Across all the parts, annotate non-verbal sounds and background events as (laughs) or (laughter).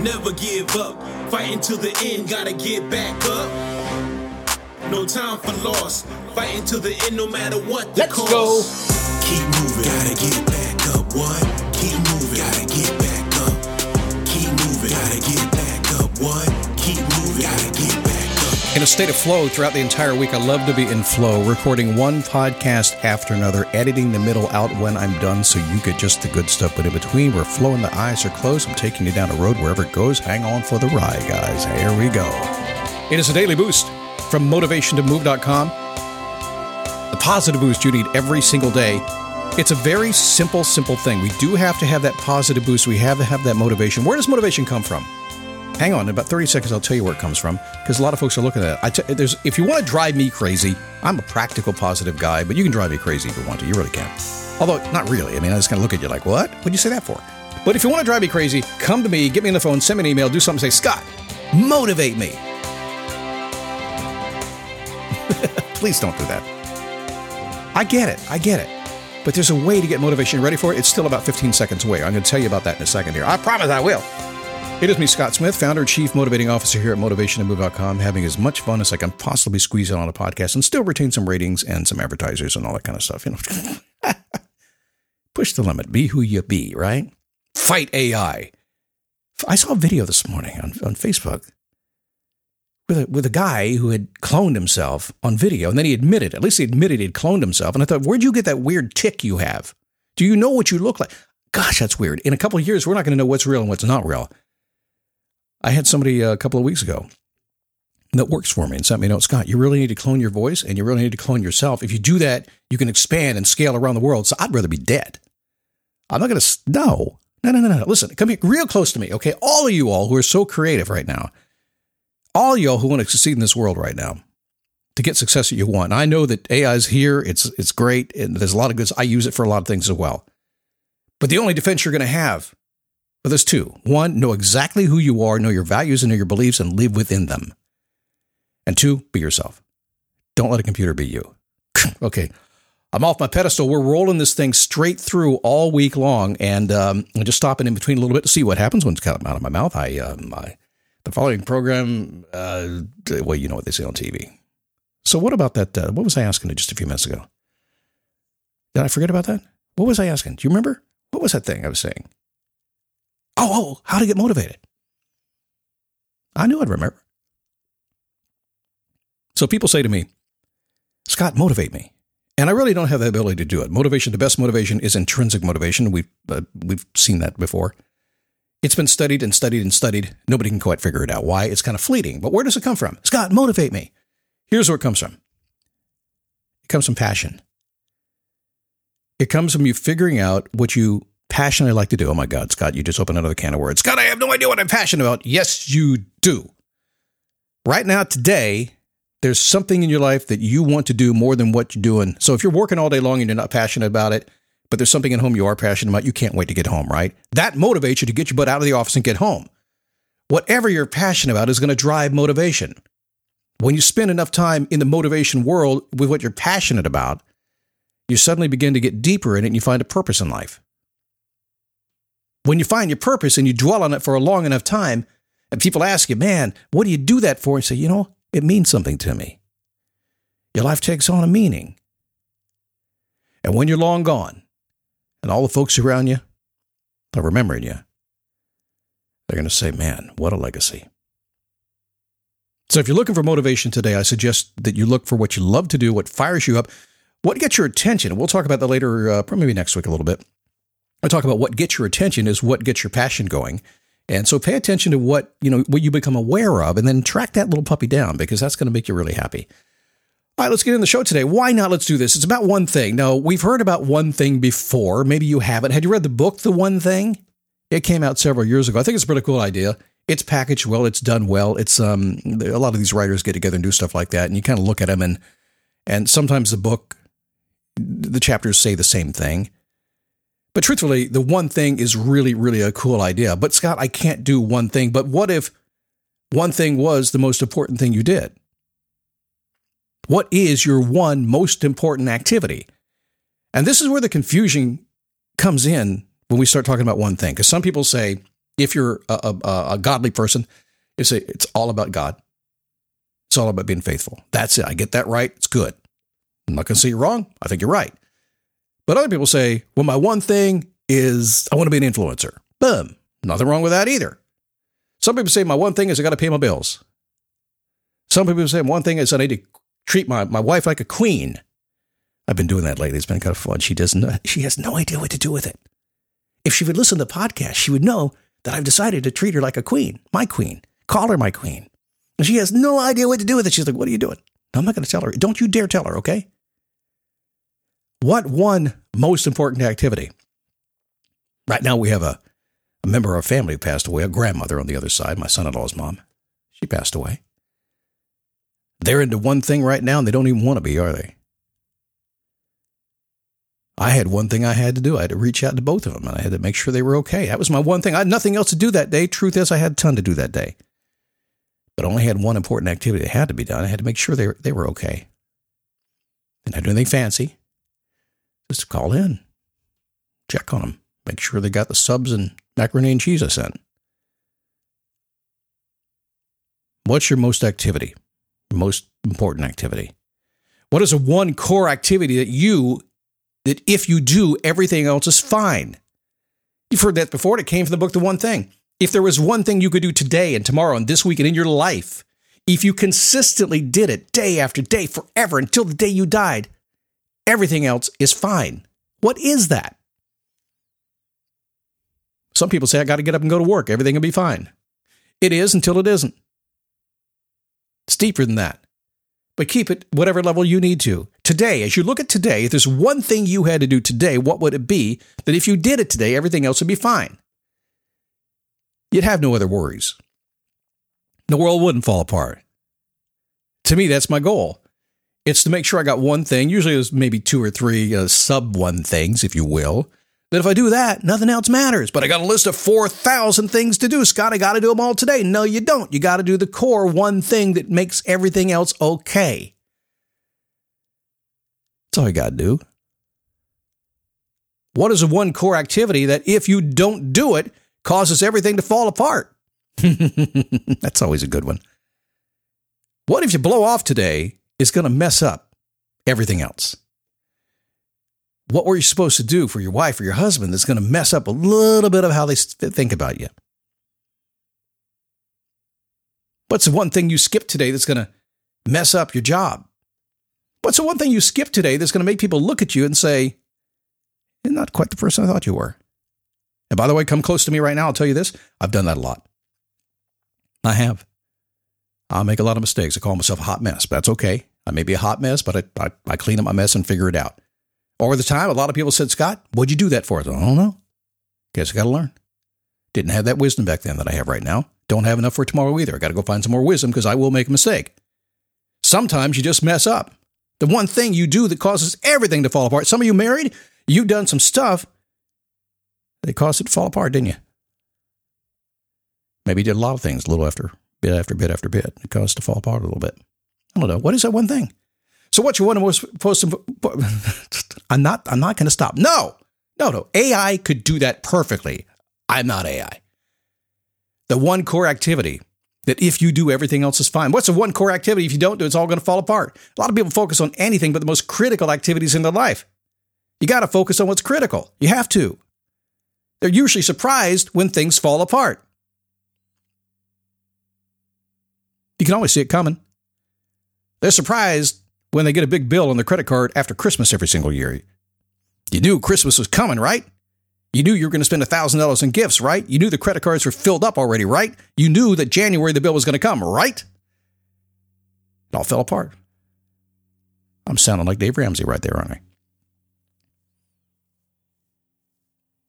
Never give up. Fighting till the end, gotta get back up. No time for loss. Fighting till the end, no matter what the Let's cost. go. Keep moving. Gotta get back up. What? Keep moving. In a state of flow throughout the entire week, I love to be in flow, recording one podcast after another, editing the middle out when I'm done so you get just the good stuff. But in between, we're flowing, the eyes are closed. I'm taking you down a road wherever it goes. Hang on for the ride, guys. Here we go. It is a daily boost from motivationtomove.com. The positive boost you need every single day. It's a very simple, simple thing. We do have to have that positive boost. We have to have that motivation. Where does motivation come from? Hang on, in about 30 seconds, I'll tell you where it comes from because a lot of folks are looking at it. I t- there's, if you want to drive me crazy, I'm a practical, positive guy, but you can drive me crazy if you want to. You really can. Although, not really. I mean, I just kind of look at you like, what? What'd you say that for? But if you want to drive me crazy, come to me, get me on the phone, send me an email, do something, say, Scott, motivate me. (laughs) Please don't do that. I get it. I get it. But there's a way to get motivation. Ready for it? It's still about 15 seconds away. I'm going to tell you about that in a second here. I promise I will. It is me, Scott Smith, founder and chief motivating officer here at motivationtomove.com, having as much fun as I can possibly squeeze in on a podcast and still retain some ratings and some advertisers and all that kind of stuff. You know, (laughs) push the limit. Be who you be, right? Fight AI. I saw a video this morning on, on Facebook with a, with a guy who had cloned himself on video, and then he admitted, at least he admitted he'd cloned himself. And I thought, where'd you get that weird tick you have? Do you know what you look like? Gosh, that's weird. In a couple of years, we're not going to know what's real and what's not real. I had somebody uh, a couple of weeks ago that works for me and sent me a note, Scott, you really need to clone your voice and you really need to clone yourself. If you do that, you can expand and scale around the world. So I'd rather be dead. I'm not going to, no, no, no, no, no. Listen, come here real close to me, okay? All of you all who are so creative right now, all y'all who want to succeed in this world right now, to get success that you want. I know that AI is here. It's it's great, and there's a lot of goods. I use it for a lot of things as well. But the only defense you're going to have, well, there's two. One, know exactly who you are, know your values and know your beliefs, and live within them. And two, be yourself. Don't let a computer be you. (laughs) okay. I'm off my pedestal. We're rolling this thing straight through all week long, and um, I'm just stopping in between a little bit to see what happens when it's of out of my mouth. I, um, I the following program, uh, well, you know what they say on TV. So, what about that? Uh, what was I asking just a few minutes ago? Did I forget about that? What was I asking? Do you remember? What was that thing I was saying? Oh, oh, how to get motivated. I knew I'd remember. So, people say to me, Scott, motivate me. And I really don't have the ability to do it. Motivation, the best motivation is intrinsic motivation. We've, uh, we've seen that before. It's been studied and studied and studied. Nobody can quite figure it out. Why? It's kind of fleeting. But where does it come from? Scott, motivate me. Here's where it comes from it comes from passion. It comes from you figuring out what you passionately like to do. Oh my God, Scott, you just opened another can of words. Scott, I have no idea what I'm passionate about. Yes, you do. Right now, today, there's something in your life that you want to do more than what you're doing. So if you're working all day long and you're not passionate about it, but there's something at home you are passionate about, you can't wait to get home, right? That motivates you to get your butt out of the office and get home. Whatever you're passionate about is going to drive motivation. When you spend enough time in the motivation world with what you're passionate about, you suddenly begin to get deeper in it and you find a purpose in life. When you find your purpose and you dwell on it for a long enough time, and people ask you, man, what do you do that for? And say, you know, it means something to me. Your life takes on a meaning. And when you're long gone, and all the folks around you are remembering you, they're going to say, man, what a legacy. So if you're looking for motivation today, I suggest that you look for what you love to do, what fires you up, what gets your attention. We'll talk about that later, uh, maybe next week a little bit. I'll talk about what gets your attention is what gets your passion going. And so pay attention to what, you know, what you become aware of and then track that little puppy down because that's going to make you really happy. All right, let's get in the show today. Why not? Let's do this. It's about one thing. Now, we've heard about one thing before. Maybe you haven't. Had you read the book, The One Thing? It came out several years ago. I think it's a pretty cool idea. It's packaged well. It's done well. It's um a lot of these writers get together and do stuff like that, and you kind of look at them and and sometimes the book, the chapters say the same thing. But truthfully, the one thing is really, really a cool idea. But Scott, I can't do one thing. But what if one thing was the most important thing you did? What is your one most important activity? And this is where the confusion comes in when we start talking about one thing. Because some people say, if you're a, a, a godly person, you say it's all about God. It's all about being faithful. That's it. I get that right. It's good. I'm not going to say you're wrong. I think you're right. But other people say, well, my one thing is I want to be an influencer. Boom. Nothing wrong with that either. Some people say my one thing is I got to pay my bills. Some people say my one thing is I need to treat my, my wife like a queen. I've been doing that lately. It's been kind of fun. She doesn't. She has no idea what to do with it. If she would listen to the podcast, she would know that I've decided to treat her like a queen, my queen. Call her my queen. And she has no idea what to do with it. She's like, "What are you doing?" I'm not going to tell her. Don't you dare tell her, okay? What one most important activity? Right now, we have a, a member of our family who passed away, a grandmother on the other side, my son in law's mom. She passed away. They're into one thing right now and they don't even want to be, are they? I had one thing I had to do. I had to reach out to both of them and I had to make sure they were okay. That was my one thing. I had nothing else to do that day. Truth is, I had a ton to do that day. But I only had one important activity that had to be done. I had to make sure they were, they were okay. Didn't have to do anything fancy. Just call in, check on them, make sure they got the subs and macaroni and cheese I sent. What's your most activity? Most important activity? What is the one core activity that you that if you do, everything else is fine. You've heard that before. It came from the book, The One Thing. If there was one thing you could do today and tomorrow and this week and in your life, if you consistently did it day after day, forever until the day you died, everything else is fine. What is that? Some people say, I got to get up and go to work. Everything will be fine. It is until it isn't. It's deeper than that but keep it whatever level you need to. Today, as you look at today, if there's one thing you had to do today, what would it be that if you did it today, everything else would be fine? You'd have no other worries. The world wouldn't fall apart. To me, that's my goal. It's to make sure I got one thing, usually there's maybe two or three uh, sub one things, if you will, that if I do that, nothing else matters. But I got a list of 4,000 things to do. Scott, I got to do them all today. No, you don't. You got to do the core one thing that makes everything else okay. That's all you got to do. What is the one core activity that if you don't do it, causes everything to fall apart? (laughs) That's always a good one. What if you blow off today is going to mess up everything else? what were you supposed to do for your wife or your husband that's going to mess up a little bit of how they think about you? What's the one thing you skipped today that's going to mess up your job? What's the one thing you skipped today that's going to make people look at you and say, You're not quite the person I thought you were? And by the way, come close to me right now. I'll tell you this I've done that a lot. I have. I make a lot of mistakes. I call myself a hot mess, but that's okay. I may be a hot mess, but I, I, I clean up my mess and figure it out. Over the time, a lot of people said, Scott, what'd you do that for? I don't know. Guess I got to learn. Didn't have that wisdom back then that I have right now. Don't have enough for tomorrow either. I got to go find some more wisdom because I will make a mistake. Sometimes you just mess up. The one thing you do that causes everything to fall apart. Some of you married, you've done some stuff that caused it to fall apart, didn't you? Maybe you did a lot of things, little after bit after bit after bit. It caused it to fall apart a little bit. I don't know. What is that one thing? So what you want to post? (laughs) I'm not. I'm not going to stop. No, no, no. AI could do that perfectly. I'm not AI. The one core activity that if you do, everything else is fine. What's the one core activity? If you don't do, it's all going to fall apart. A lot of people focus on anything but the most critical activities in their life. You got to focus on what's critical. You have to. They're usually surprised when things fall apart. You can always see it coming. They're surprised when they get a big bill on their credit card after Christmas every single year. You knew Christmas was coming, right? You knew you were going to spend $1,000 in gifts, right? You knew the credit cards were filled up already, right? You knew that January the bill was going to come, right? It all fell apart. I'm sounding like Dave Ramsey right there, aren't I?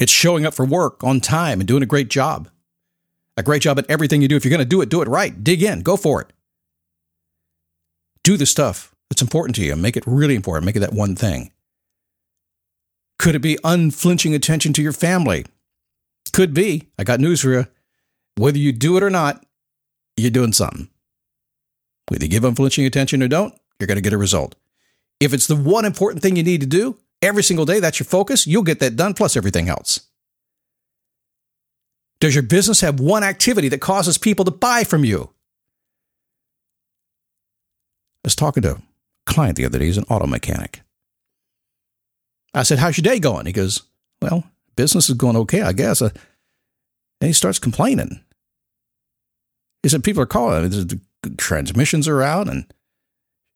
It's showing up for work on time and doing a great job. A great job at everything you do. If you're going to do it, do it right. Dig in, go for it. Do the stuff that's important to you. Make it really important. Make it that one thing. Could it be unflinching attention to your family? Could be. I got news for you. Whether you do it or not, you're doing something. Whether you give unflinching attention or don't, you're going to get a result. If it's the one important thing you need to do every single day, that's your focus, you'll get that done plus everything else. Does your business have one activity that causes people to buy from you? Was talking to a client the other day, he's an auto mechanic. I said, How's your day going? He goes, Well, business is going okay, I guess. Uh, and he starts complaining. He said, People are calling. The transmissions are out and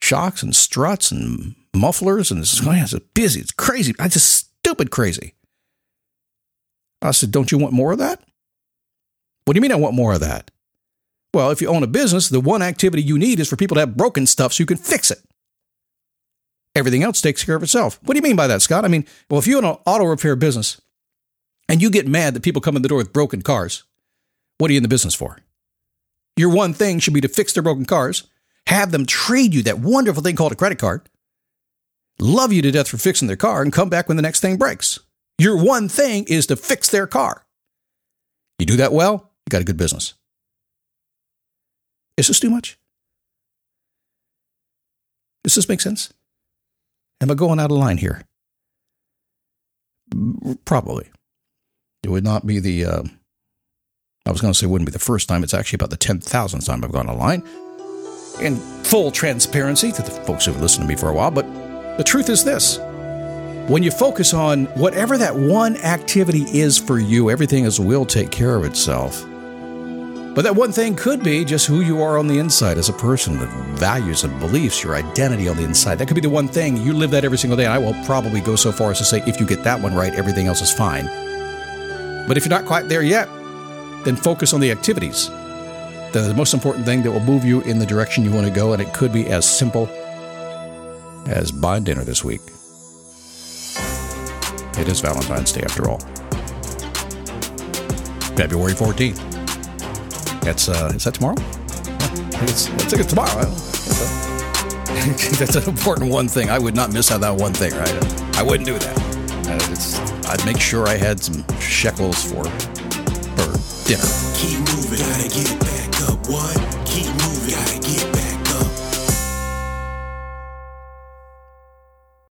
shocks and struts and mufflers. And it's, it's busy. It's crazy. I just stupid crazy. I said, Don't you want more of that? What do you mean I want more of that? Well, if you own a business, the one activity you need is for people to have broken stuff so you can fix it. Everything else takes care of itself. What do you mean by that, Scott? I mean, well, if you own an auto repair business and you get mad that people come in the door with broken cars, what are you in the business for? Your one thing should be to fix their broken cars, have them trade you that wonderful thing called a credit card, love you to death for fixing their car, and come back when the next thing breaks. Your one thing is to fix their car. You do that well, you got a good business. Is this too much? Does this make sense? Am I going out of line here? Probably. It would not be the, uh, I was going to say it wouldn't be the first time. It's actually about the 10,000th time I've gone out of line. In full transparency to the folks who've listened to me for a while, but the truth is this when you focus on whatever that one activity is for you, everything else will take care of itself. But that one thing could be just who you are on the inside as a person, the values and beliefs, your identity on the inside. That could be the one thing. You live that every single day. I will probably go so far as to say if you get that one right, everything else is fine. But if you're not quite there yet, then focus on the activities. They're the most important thing that will move you in the direction you want to go, and it could be as simple as buying dinner this week. It is Valentine's Day after all. February 14th. That's uh, is that tomorrow? I it's, I think it's tomorrow. (laughs) That's an important one thing. I would not miss out that one thing, right? I wouldn't do that. Uh, I'd make sure I had some shekels for for dinner. Keep moving, gotta get back up. What? Keep moving, gotta get back.